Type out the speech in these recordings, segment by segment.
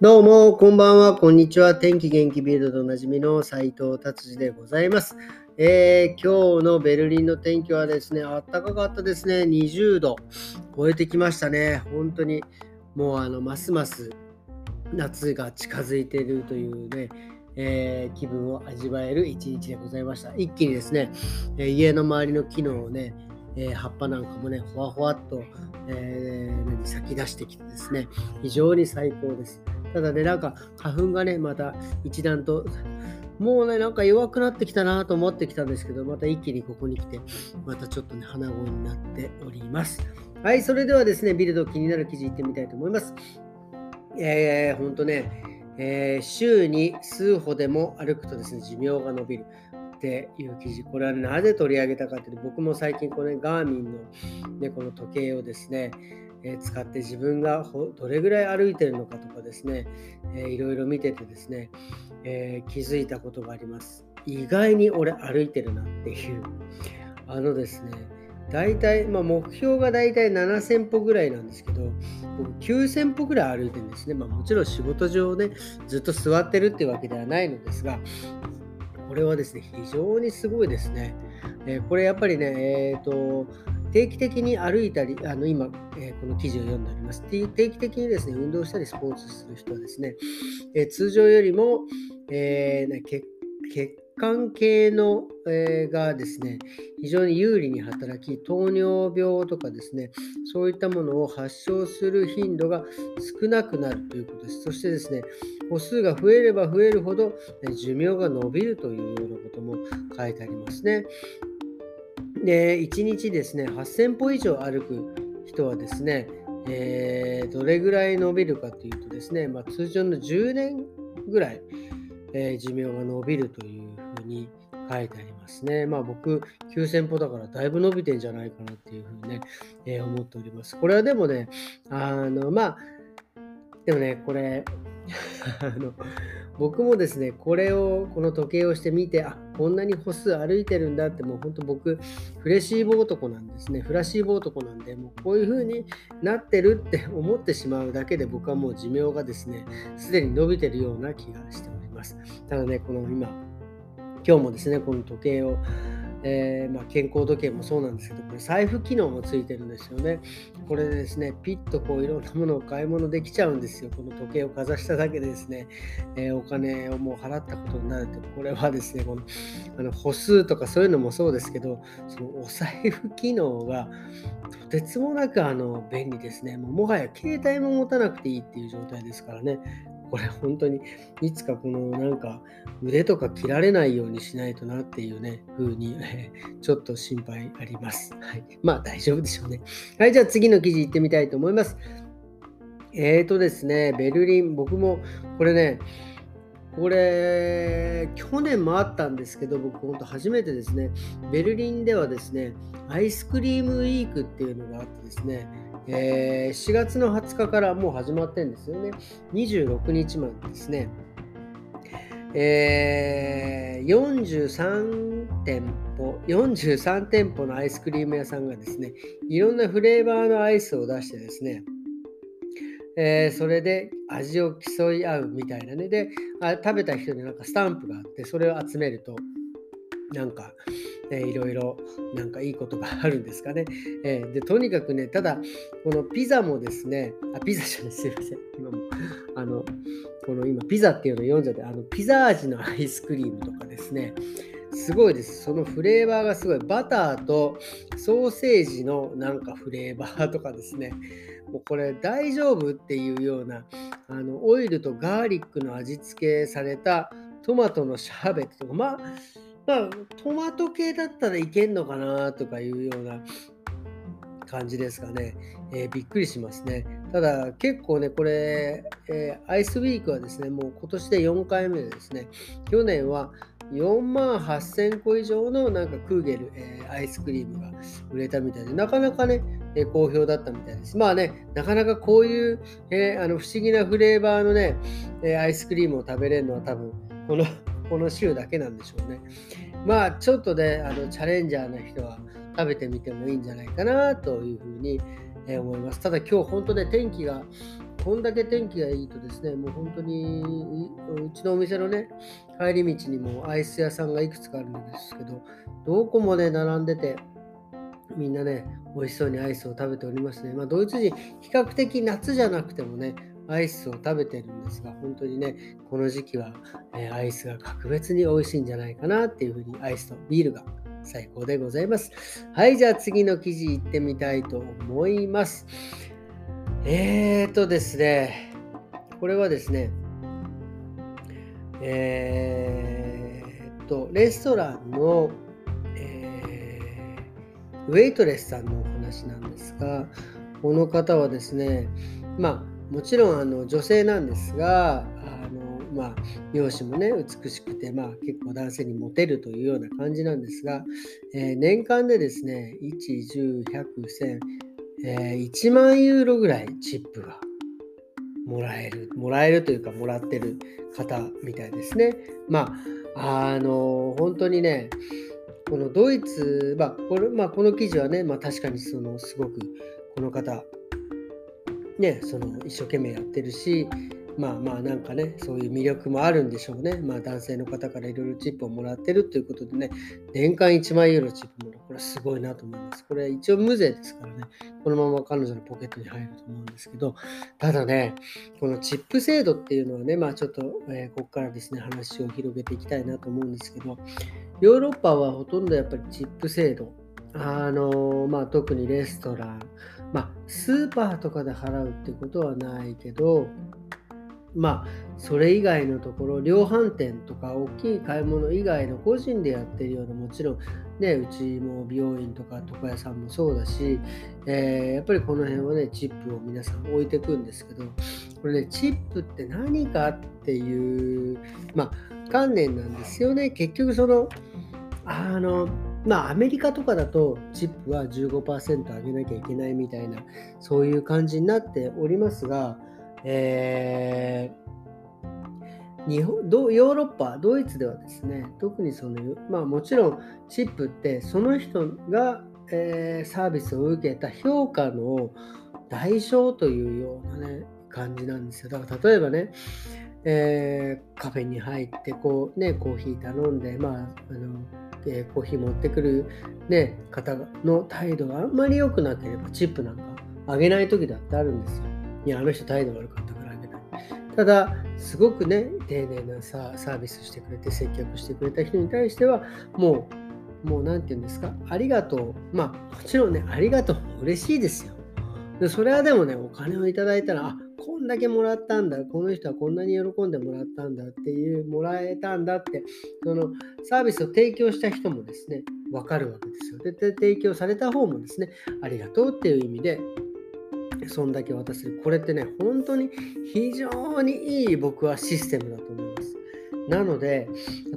どうも、こんばんは、こんにちは。天気元気ビルドでおなじみの斉藤達治でございます。えー、今日のベルリンの天気はですね、あったかかったですね。20度超えてきましたね。本当に、もうあの、ますます夏が近づいているというね、えー、気分を味わえる一日でございました。一気にですね、え、家の周りの木のね、え、葉っぱなんかもね、ほわほわっと、えー、咲き出してきてですね、非常に最高です。ただね、なんか花粉がね、また一段と、もうね、なんか弱くなってきたなと思ってきたんですけど、また一気にここに来て、またちょっとね、鼻声になっております。はい、それではですね、ビルド気になる記事いってみたいと思います。えー、ほんとね、えー、週に数歩でも歩くとですね、寿命が伸びる。っていう記事、これはなぜ取り上げたかというと、僕も最近この、ね、ガーミンの、ね、この時計をですね、使って自分がどれぐらい歩いてるのかとかですね、いろいろ見ててですね、えー、気づいたことがあります。意外に俺歩いてるなっていう。あのですね、大体、まあ、目標が大体7000歩ぐらいなんですけど、僕9000歩ぐらい歩いてるんですね。まあ、もちろん仕事上ね、ずっと座ってるっていうわけではないのですが、これはですね、非常にすごいですね。えー、これやっぱりね、えっ、ー、と、定期的に歩いたり、あの今、えー、この記事を読んでおります。定期的にですね、運動したりスポーツする人はですね、え通常よりも、えー、血血管系の、えー、がですね、非常に有利に働き、糖尿病とかですね、そういったものを発症する頻度が少なくなるということです。そしてですね、歩数が増えれば増えるほど寿命が伸びるというようなことも書いてありますね。で、1日ですね、8000歩以上歩く人はですね、えー、どれぐらい伸びるかというとですね、まあ、通常の10年ぐらい、えー、寿命が伸びるというふうに書いてありますね。まあ僕、9000歩だからだいぶ伸びてんじゃないかなっていうふうにね、えー、思っております。これはでもね、あの、まあ、でもね、これ、あの僕もですね、これを、この時計をしてみて、あこんなに歩数歩いてるんだって、もう本当僕、フレシーボ男なんですね。フラシーボ男なんで、もうこういう風になってるって 思ってしまうだけで、僕はもう寿命がですね、すでに伸びてるような気がしております。ただね、この今、今日もですね、この時計をえー、まあ、健康時計もそうなんですけど、これ財布機能もついてるんですよね。これでですね、ピッとこういろんなものを買い物できちゃうんですよ。この時計をかざしただけでですね、えー、お金をもう払ったことになると、これはですね、このあの歩数とかそういうのもそうですけど、そのお財布機能がとてつもなくあの便利ですね。もうもはや携帯も持たなくていいっていう状態ですからね。これ本当にいつかこのなんか腕とか切られないようにしないとなっていうね、風に、ちょっと心配あります。はい。まあ大丈夫でしょうね。はい、じゃあ次の記事いってみたいと思います。えーとですね、ベルリン、僕もこれね、これ、去年もあったんですけど、僕、本当初めてですね、ベルリンではですね、アイスクリームウィークっていうのがあってですね、えー、4月の20日からもう始まってんですよね。26日までですね。え、43店舗、43店舗のアイスクリーム屋さんがですね、いろんなフレーバーのアイスを出してですね、え、それで味を競い合うみたいなね。で、あ食べた人になんかスタンプがあって、それを集めると、なんか、えー、いろいろなんかいいことがあるんですかね。えー、でとにかくね、ただ、このピザもですね、あ、ピザじゃない、すいません。今も、あの、この今、ピザっていうの読んじゃって、あの、ピザ味のアイスクリームとかですね、すごいです。そのフレーバーがすごい。バターとソーセージのなんかフレーバーとかですね。もうこれ大丈夫っていうようなあのオイルとガーリックの味付けされたトマトのシャーベットとか、まあ、まあ、トマト系だったらいけんのかなとかいうような感じですかね、えー、びっくりしますね。ただ結構ね、これ、えー、アイスウィークはですね、もう今年で4回目でですね、去年は4万8000個以上のなんかクーゲル、えー、アイスクリームが売れたみたいで、なかなかね、え、好評だったみたいです。まあね、なかなかこういう、え、あの不思議なフレーバーのね、えアイスクリームを食べれるのは多分、このこの週だけなんでしょうね。まあ、ちょっとね、あのチャレンジャーな人は食べてみてもいいんじゃないかなというふうに思います。ただ今日本当ね、天気がこんだけ天気がいいとですね、もう本当にうちのお店のね、帰り道にもアイス屋さんがいくつかあるんですけど、どこもね、並んでて、みんなね、美味しそうにアイスを食べておりますね。まあ、ドイツ人、比較的夏じゃなくてもね、アイスを食べてるんですが、本当にね、この時期は、え、アイスが格別に美味しいんじゃないかなっていうふうに、アイスとビールが最高でございます。はい、じゃあ次の記事いってみたいと思います。えーとですね、これはですね、えーと、レストランの、えー、ウェイトレスさんのお話なんですが、この方はですね、まあ、もちろんあの女性なんですが、あのまあ、容姿もね美しくて、まあ、結構男性にモテるというような感じなんですが、えー、年間でですね1 1 0 1 0 0 1 0 0 0 1万ユーロぐらいチップがもらえる、もらえるというかもらってる方みたいですね。まあ、あの本当にね、このドイツ、まあこれまあ、この記事はね、まあ、確かにそのすごくこの方ね、その一生懸命やってるし、まあまあなんかね、そういう魅力もあるんでしょうね。まあ男性の方からいろいろチップをもらってるということでね、年間1万ユーロチップもらう。これはすごいなと思います。これ一応無税ですからね、このまま彼女のポケットに入ると思うんですけど、ただね、このチップ制度っていうのはね、まあちょっと、えー、ここからですね、話を広げていきたいなと思うんですけど、ヨーロッパはほとんどやっぱりチップ制度、あのまあ、特にレストラン、まあ、スーパーとかで払うってことはないけど、まあ、それ以外のところ、量販店とか大きい買い物以外の個人でやってるような、もちろん、ね、うちも美容院とか床屋さんもそうだし、えー、やっぱりこの辺はね、チップを皆さん置いていくんですけど、これね、チップって何かっていう、まあ、観念なんですよね。結局、その、あの、まあ、アメリカとかだとチップは15%上げなきゃいけないみたいな、そういう感じになっておりますが、えー、日本ヨーロッパ、ドイツではですね、特にその、まあもちろんチップってその人が、えー、サービスを受けた評価の代償というようなね、感じなんですよ。だから例えばね、えー、カフェに入ってこうねコーヒー頼んでまああのえー、コーヒー持ってくる、ね、方の態度があんまり良くなければチップなんかあげない時だってあるんですよ。いや、あの人態度悪かったからあげない。ただ、すごくね、丁寧なサービスしてくれて、接客してくれた人に対しては、もう、もう何て言うんですか、ありがとう。まあ、もちろんね、ありがとう。嬉しいですよ。でそれはでもね、お金をいただいたら、あこんだけもらったんだ、この人はこんなに喜んでもらったんだっていう、もらえたんだって、そのサービスを提供した人もですね、わかるわけですよ。で、提供された方もですね、ありがとうっていう意味で、そんだけ渡せる。これってね、本当に非常にいい僕はシステムだと思います。なので、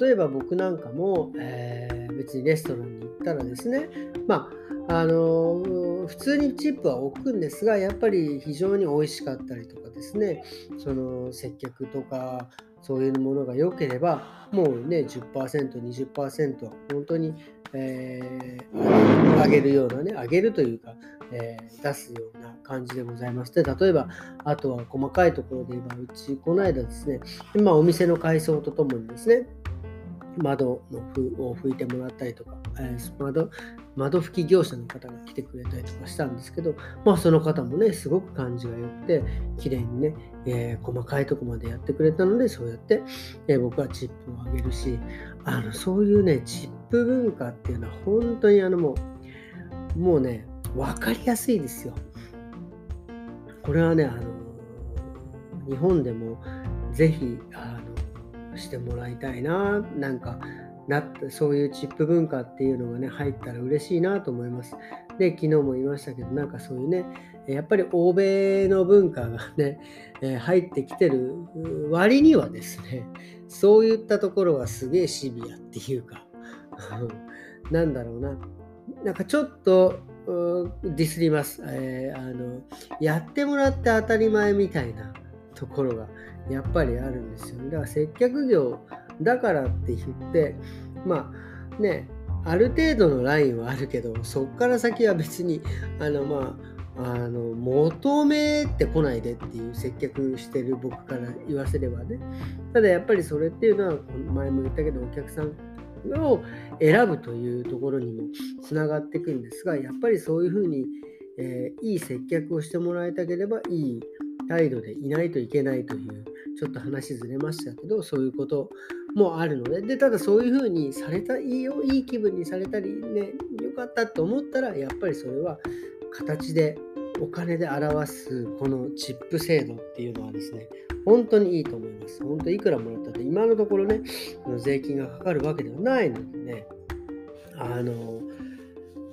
例えば僕なんかも、えー、別にレストランに行ったらですね、まあ、あのー普通にチップは置くんですが、やっぱり非常に美味しかったりとかですね、その接客とか、そういうものが良ければ、もうね、10%、20%は本当に、えー、上げるようなね、上げるというか、えー、出すような感じでございまして、例えば、あとは細かいところで言えば、うち、この間ですね、今お店の改装とともにですね、窓の風を吹いてもらったりとか、えー、窓窓拭き業者の方が来てくれたりとかしたんですけど、まあその方もね、すごく感じが良くて、綺麗にね、えー、細かいとこまでやってくれたので、そうやって、えー、僕はチップをあげるし、あの、そういうね、チップ文化っていうのは本当にあのもう、もうね、分かりやすいですよ。これはね、あの、日本でもぜひ、あ、してもらいたいな、なんか、なそういうチップ文化っていうのがね入ったら嬉しいなと思います。で昨日も言いましたけどなんかそういうねやっぱり欧米の文化がね、え入ってきてる割にはですねそういったところはすげえシビアっていうか なんだろうななんかちょっとディスります、えー、あのやってもらって当たり前みたいなところがやっぱりあるんですよ、だから接客業だからって言って、まあね、ある程度のラインはあるけど、そこから先は別に、あのまあ、あの求めてこないでっていう接客してる僕から言わせればね。ただやっぱりそれっていうのは前も言ったけどお客さんを選ぶというところにもつながっていくんですがやっぱりそういうふうに、えー、いい接客をしてもらいたければいい態度でいないといけないというちょっと話ずれましたけどそういうこともあるのででただそういうふうにされたいいよいい気分にされたりねよかったと思ったらやっぱりそれは形でお金で表すこのチップ制度っていうのはですね本当にいいと思います。本当いくらもらったって今のところね税金がかかるわけではないのでねあの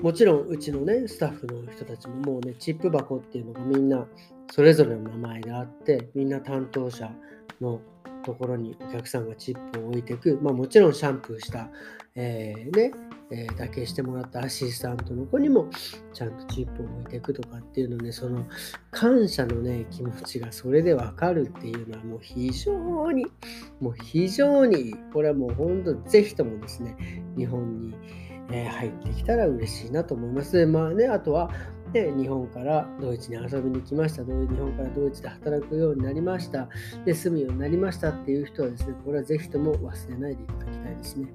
もちろんうちのねスタッフの人たちももうねチップ箱っていうのがみんなそれぞれの名前があってみんな担当者のところにお客さんがチップを置いていく、まあ、もちろんシャンプーした、えー、ねえー、だけしてもらったアシスタントの子にもちゃんとチップを置いていくとかっていうのねその感謝のね気持ちがそれでわかるっていうのはもう非常にもう非常にこれはもう本当ぜひともですね日本に、えー、入ってきたら嬉しいなと思います。まあねあとはで日本からドイツに遊びに来ました。日本からドイツで働くようになりました。で、住むようになりましたっていう人はですね、これはぜひとも忘れないでいただきたいですね。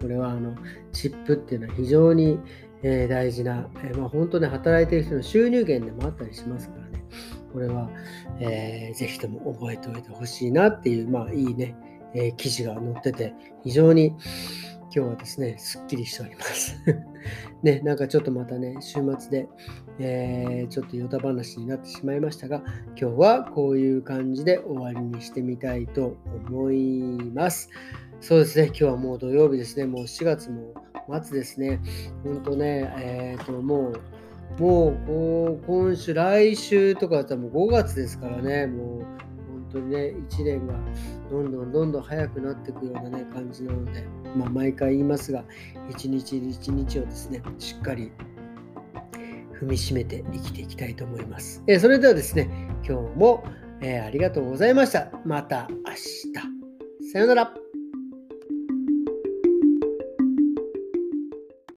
これはあのチップっていうのは非常に、えー、大事な、えー、まあ、本当に働いてる人の収入源でもあったりしますからね。これは、えー、ぜひとも覚えておいてほしいなっていう、まあいいね、え記事が載ってて、非常に今日はですね、すっきりしております。ね、なんかちょっとまたね、週末で、えー、ちょっとヨタ話になってしまいましたが、今日はこういう感じで終わりにしてみたいと思います。そうですね、今日はもう土曜日ですね、もう4月も末ですね。本当ね、えっ、ー、と、もう、もうこう今週、来週とかだったらもう5月ですからね、もう本当にね、1年がどんどんどんどん早くなっていくような、ね、感じなので、まあ、毎回言いますが、一日一日をですね、しっかり踏みしめて生きていきたいと思います。えー、それではですね、今日も、えー、ありがとうございました。また明日。さよなら。